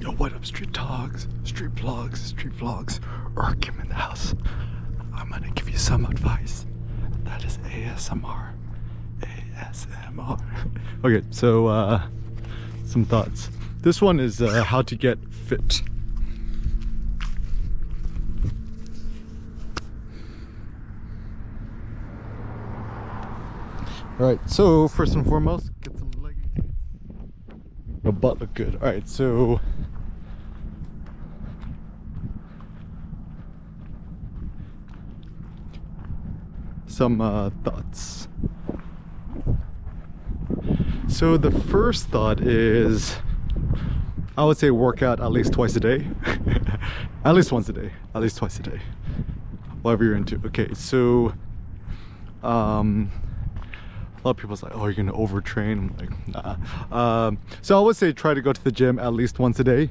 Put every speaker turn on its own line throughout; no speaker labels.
Yo, what up, street talks, street vlogs, street vlogs, Eric Kim in the house. I'm gonna give you some advice. That is ASMR. ASMR. okay, so uh, some thoughts. This one is uh, how to get fit. All right, so first and foremost, get some leggings. Your butt look good. All right, so some uh, thoughts. So the first thought is, I would say work out at least twice a day, at least once a day, at least twice a day, whatever you're into. Okay, so um, a lot of people's like, oh, you're gonna overtrain. I'm like, nah. Um, so I would say try to go to the gym at least once a day,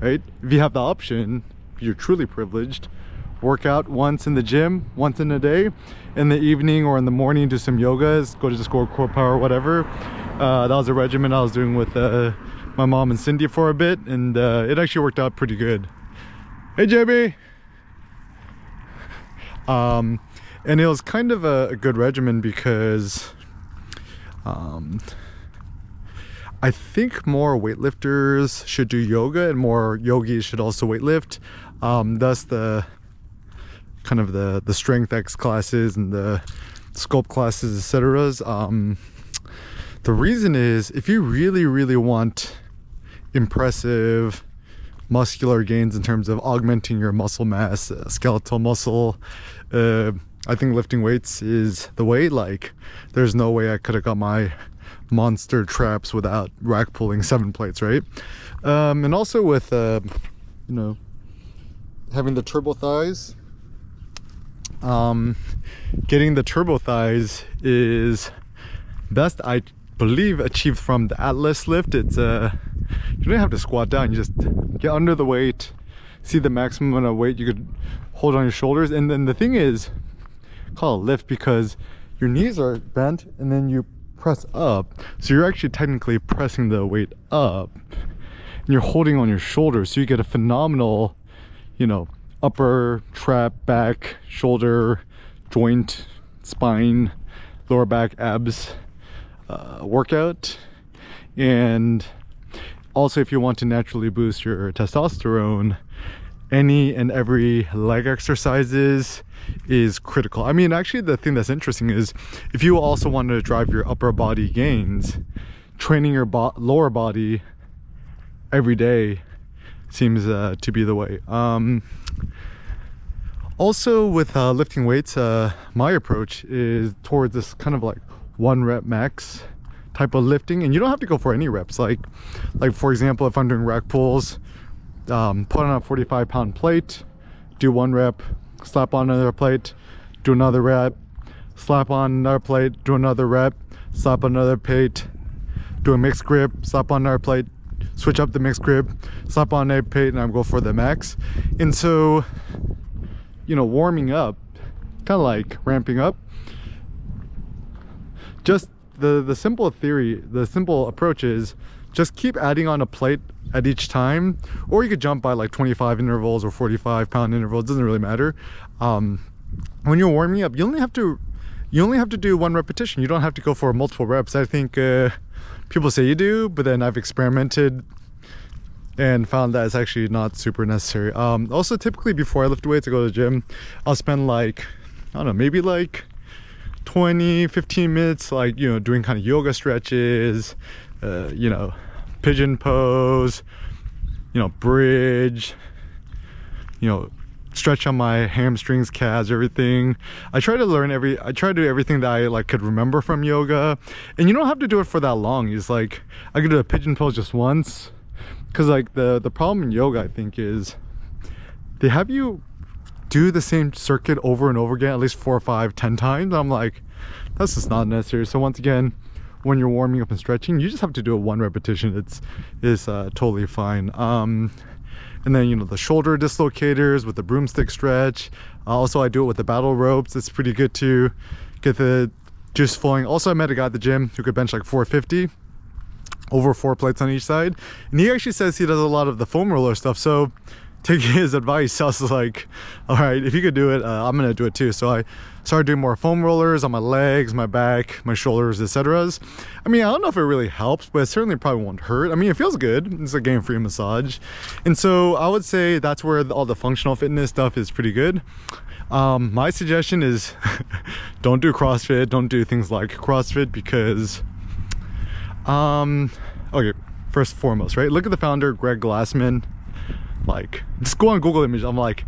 right? If you have the option, you're truly privileged, work out once in the gym, once in a day. In the evening or in the morning, do some yogas, go to the core core power, whatever. Uh, that was a regimen I was doing with uh, my mom and Cindy for a bit, and uh, it actually worked out pretty good. Hey, JB. Um, and it was kind of a, a good regimen because um, I think more weightlifters should do yoga and more yogis should also weightlift. Um, thus the kind of the the strength X classes and the sculpt classes, etc. Um, the reason is if you really really want impressive muscular gains in terms of augmenting your muscle mass, uh, skeletal muscle. Uh, I think lifting weights is the way. Like, there's no way I could have got my monster traps without rack pulling seven plates, right? Um, and also with, uh, you know, having the turbo thighs. Um, getting the turbo thighs is best, I believe, achieved from the Atlas lift. It's uh, you don't have to squat down. You just get under the weight, see the maximum amount of weight you could hold on your shoulders. And then the thing is, call it lift because your knees are bent and then you press up. So you're actually technically pressing the weight up and you're holding on your shoulders. So you get a phenomenal, you know, upper trap, back, shoulder, joint, spine, lower back, abs uh, workout. And also, if you want to naturally boost your testosterone, any and every leg exercises is critical. I mean, actually, the thing that's interesting is if you also want to drive your upper body gains, training your bo lower body every day seems uh, to be the way. Um, also, with uh, lifting weights, uh, my approach is towards this kind of like one rep max type of lifting and you don't have to go for any reps. Like like for example if i'm doing rack pulls um, put on a 45 pound plate do one rep slap on another plate do another rep slap on another plate do another rep slap another plate do a mixed grip slap on another plate switch up the mixed grip slap on a plate and i'm go for the max. And so you know warming up kind of like ramping up. Just the the simple theory the simple approach is just keep adding on a plate at each time or you could jump by like 25 intervals or 45 pound intervals doesn't really matter. Um, when you're warming up you only have to you only have to do one repetition. You don't have to go for multiple reps. I think uh, people say you do but then i've experimented and found that it's actually not super necessary. Um, also typically before i lift weights to go to the gym i'll spend like i don't know maybe like 20 15 minutes like you know doing kind of yoga stretches uh, you know pigeon pose you know bridge you know stretch on my hamstrings calves everything. I try to learn every i try to do everything that i like could remember from yoga. And you don't have to do it for that long. It's like i could do a pigeon pose just once because like the the problem in yoga i think is they have you do the same circuit over and over again at least four or five ten times. I'm like that's just not necessary. So once again when you're warming up and stretching you just have to do a one repetition. It's is uh, totally fine. Um, and then you know the shoulder dislocators with the broomstick stretch. Uh, also i do it with the battle ropes. It's pretty good to get the juice flowing. Also i met a guy at the gym who could bench like 450 over four plates on each side. And he actually says he does a lot of the foam roller stuff. So taking his advice, I was like, all right, if you could do it, uh, I'm gonna do it too. So I started doing more foam rollers on my legs, my back, my shoulders, etc. I mean, I don't know if it really helps, but it certainly probably won't hurt. I mean, it feels good. It's a game-free massage. And so I would say that's where all the functional fitness stuff is pretty good. Um, my suggestion is don't do CrossFit, don't do things like CrossFit because, um, okay, first foremost, right? Look at the founder, Greg Glassman. Like, just go on Google image. I'm like,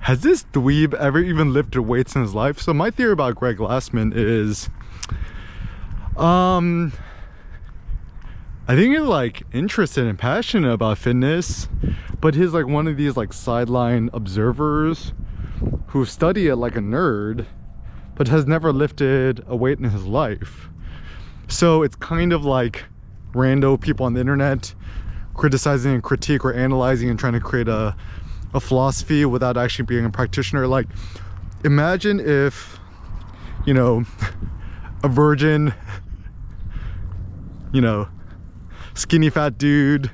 has this dweeb ever even lifted weights in his life? So my theory about Greg Glassman is, um, I think he's like interested and passionate about fitness, but he's like one of these like sideline observers who study it like a nerd, but has never lifted a weight in his life. So it's kind of like rando people on the internet criticizing and critique or analyzing and trying to create a, a philosophy without actually being a practitioner. Like, imagine if, you know, a virgin, you know, skinny fat dude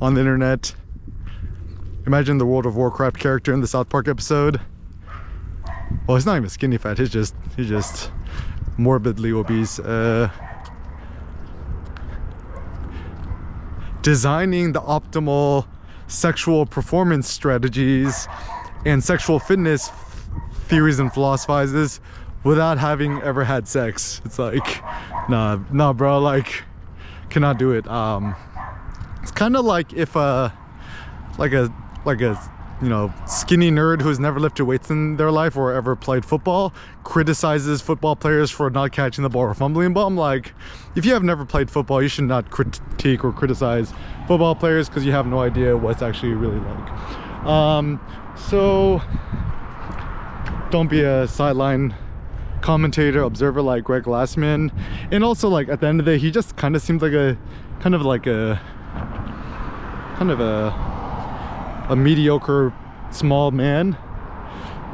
on the internet. Imagine the World of Warcraft character in the South Park episode. Well, he's not even skinny fat. He's just he's just morbidly obese. Uh, designing the optimal sexual performance strategies and sexual fitness theories and philosophies without having ever had sex. It's like, nah, nah, bro, like, cannot do it. Um, it's kind of like if a, like a, like a you know, skinny nerd who's never lifted weights in their life or ever played football criticizes football players for not catching the ball or fumbling ball. I'm like, if you have never played football, you should not critique or criticize football players because you have no idea what's actually really like. Um, so don't be a sideline commentator, observer like Greg Glassman. And also like at the end of the day, he just kind of seems like a, kind of like a, kind of a, a mediocre small man.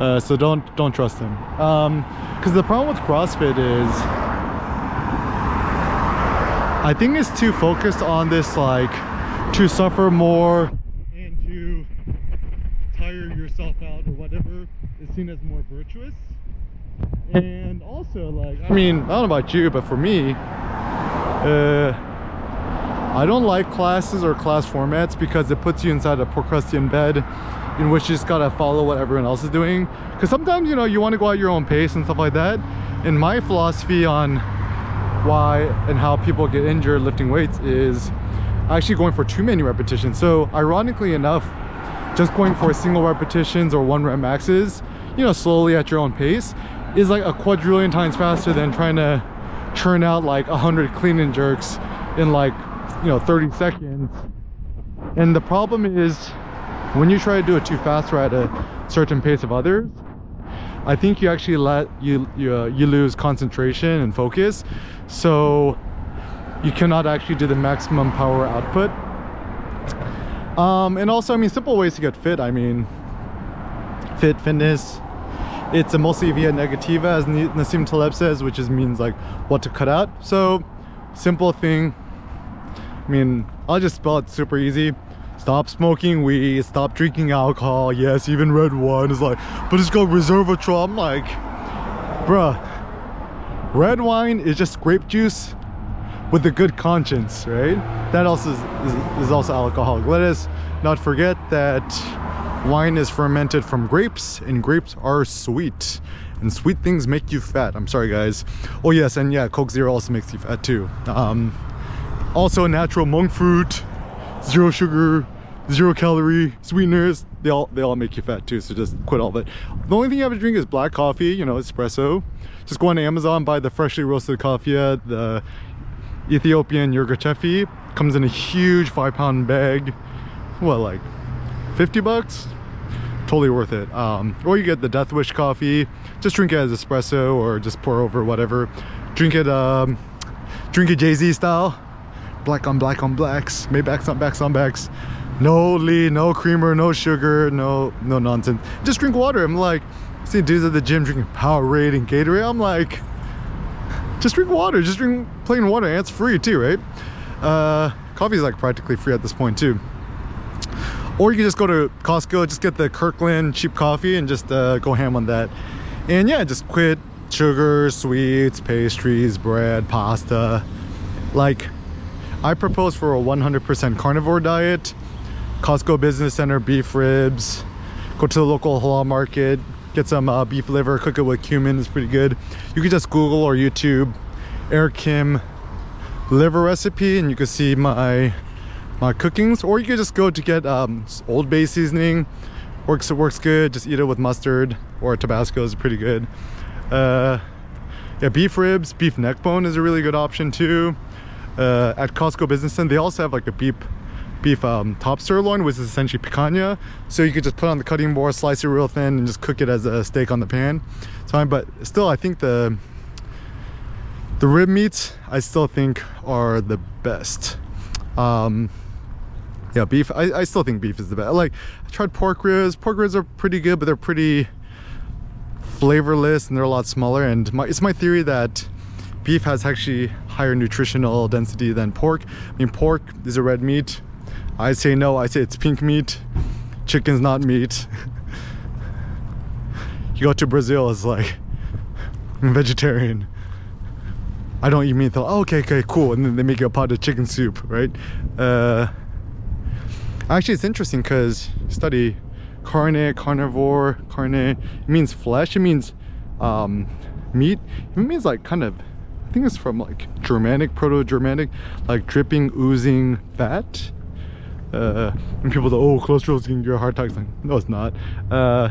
Uh, so don't don't trust him. Um because the problem with crossfit is i think it's too focused on this like to suffer more and to tire yourself out or whatever is seen as more virtuous. And also like i mean i don't know about you but for me uh I don't like classes or class formats because it puts you inside a Procrustean bed in which you just gotta follow what everyone else is doing. Because sometimes, you know, you want to go at your own pace and stuff like that. And my philosophy on why and how people get injured lifting weights is actually going for too many repetitions. So ironically enough, just going for single repetitions or one rep maxes, you know, slowly at your own pace is like a quadrillion times faster than trying to churn out like 100 clean and jerks in like you know 30 seconds. And the problem is when you try to do it too fast or at a certain pace of others i think you actually let you you, uh, you lose concentration and focus. So you cannot actually do the maximum power output. Um, and also i mean simple ways to get fit. I mean fit fitness it's a mostly via negativa as Nassim Taleb says which is means like what to cut out. So simple thing I mean, I'll just spell it super easy. Stop smoking weed, stop drinking alcohol. Yes, even red wine is like, but it's called got resveratrol. I'm like, bruh, red wine is just grape juice with a good conscience, right? That also is, is, is also alcoholic. Let us not forget that wine is fermented from grapes and grapes are sweet and sweet things make you fat i'm sorry guys oh yes and yeah coke zero also makes you fat too um also natural monk fruit. Zero sugar zero calorie sweeteners. They all they all make you fat too so just quit all that the only thing you have to drink is black coffee you know espresso. Just go on amazon buy the freshly roasted coffee the ethiopian yirgacheffe comes in a huge five pound bag. What like 50 bucks? Totally worth it. Um, or you get the death wish coffee. Just drink it as espresso or just pour over whatever. Drink it um, drink it jay-z style black on black on blacks. Maybachs on backs on backs. No lead no creamer no sugar no no nonsense. Just drink water. I'm like see dudes at the gym drinking powerade and gatorade. I'm like just drink water. Just drink plain water. And it's free too right? Uh coffee is like practically free at this point too. Or you can just go to Costco just get the Kirkland cheap coffee and just uh, go ham on that. And yeah just quit sugar sweets pastries bread pasta. Like I propose for a 100% carnivore diet Costco Business Center beef ribs go to the local halal market get some uh, beef liver cook it with cumin it's pretty good. You can just google or youtube eric kim liver recipe and you can see my my cookings. Or you can just go to get um, old bay seasoning. Works it works good. Just eat it with mustard or tabasco is pretty good. Uh, yeah beef ribs beef neck bone is a really good option too uh, at costco business center they also have like a beef beef um, top sirloin which is essentially picanha so you could just put on the cutting board slice it real thin and just cook it as a steak on the pan it's fine but still i think the the rib meats I still think are the best. Um, yeah, beef. I, I still think beef is the best. Like I tried pork ribs. Pork ribs are pretty good, but they're pretty flavorless and they're a lot smaller. And my, it's my theory that beef has actually higher nutritional density than pork. I mean, pork is a red meat. I say no. I say it's pink meat. Chicken's not meat. you go to Brazil, it's like a vegetarian. I don't eat meat. They're like, oh, okay, okay, cool. And then they make you a pot of chicken soup, right? Uh, actually, it's interesting because study carne, carnivore, carne. It means flesh. It means um, meat. It means like kind of, I think it's from like Germanic, Proto-Germanic, like dripping, oozing fat. Uh, and people go, oh, cholesterol is giving you a heart attack. Like, no, it's not. Uh,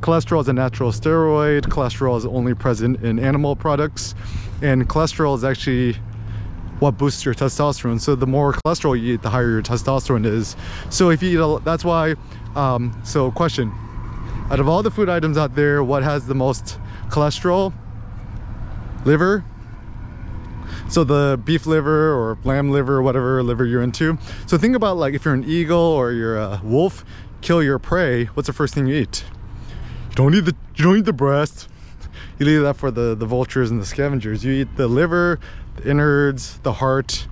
cholesterol is a natural steroid. Cholesterol is only present in animal products and cholesterol is actually what boosts your testosterone so the more cholesterol you eat the higher your testosterone is so if you eat a that's why um, so question out of all the food items out there what has the most cholesterol liver so the beef liver or lamb liver whatever liver you're into. So think about like if you're an eagle or you're a wolf kill your prey what's the first thing you eat? You don't eat the you don't eat the breast. You leave that for the the vultures and the scavengers. You eat the liver the innards the heart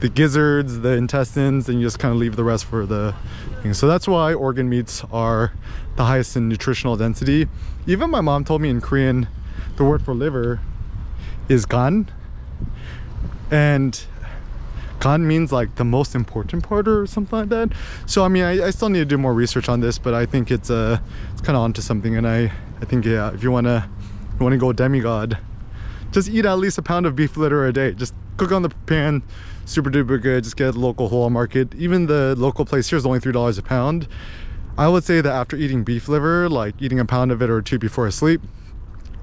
the gizzards the intestines and you just kind of leave the rest for the things so that's why organ meats are the highest in nutritional density. Even my mom told me in korean the word for liver is gan and gan means like the most important part or something like that. So i mean i, I still need to do more research on this but i think it's uh it's kind of onto something. And i i think yeah if you want to you want to go demigod just eat at least a pound of beef litter a day. Just cook on the pan super duper good. Just get local halal market. Even the local place here is only three dollars a pound. I would say that after eating beef liver like eating a pound of it or two before sleep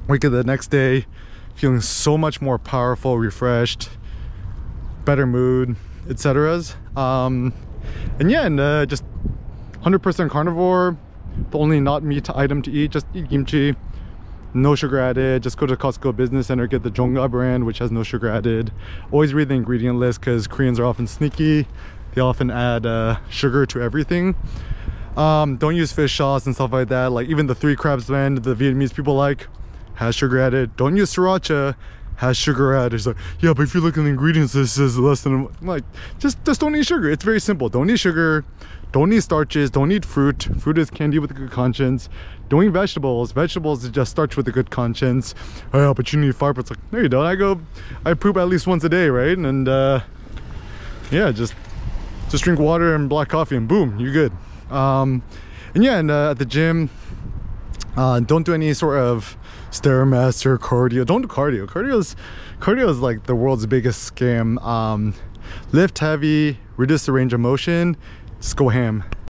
wake up the next day feeling so much more powerful refreshed better mood etc um and yeah and uh, just 100% carnivore the only not meat item to eat just eat kimchi no sugar added just go to costco business center get the jongga brand which has no sugar added. Always read the ingredient list because koreans are often sneaky. They often add uh, sugar to everything. Um, don't use fish sauce and stuff like that. Like even the three crabs blend the vietnamese people like has sugar added. Don't use sriracha. Has sugar added. It's like yeah but if you look at the ingredients this is less than like just just don't eat sugar. It's very simple. Don't eat sugar. Don't eat starches. Don't eat fruit. Fruit is candy with a good conscience. Don't eat vegetables. Vegetables is just starch with a good conscience. Oh yeah, but you need fiber. It's like no you don't. I go i poop at least once a day right? And uh yeah just just drink water and black coffee and boom you're good. Um and yeah and uh, at the gym uh don't do any sort of stairmaster cardio. Don't do cardio. Cardio is cardio is like the world's biggest scam. Um lift heavy reduce the range of motion. Just go ham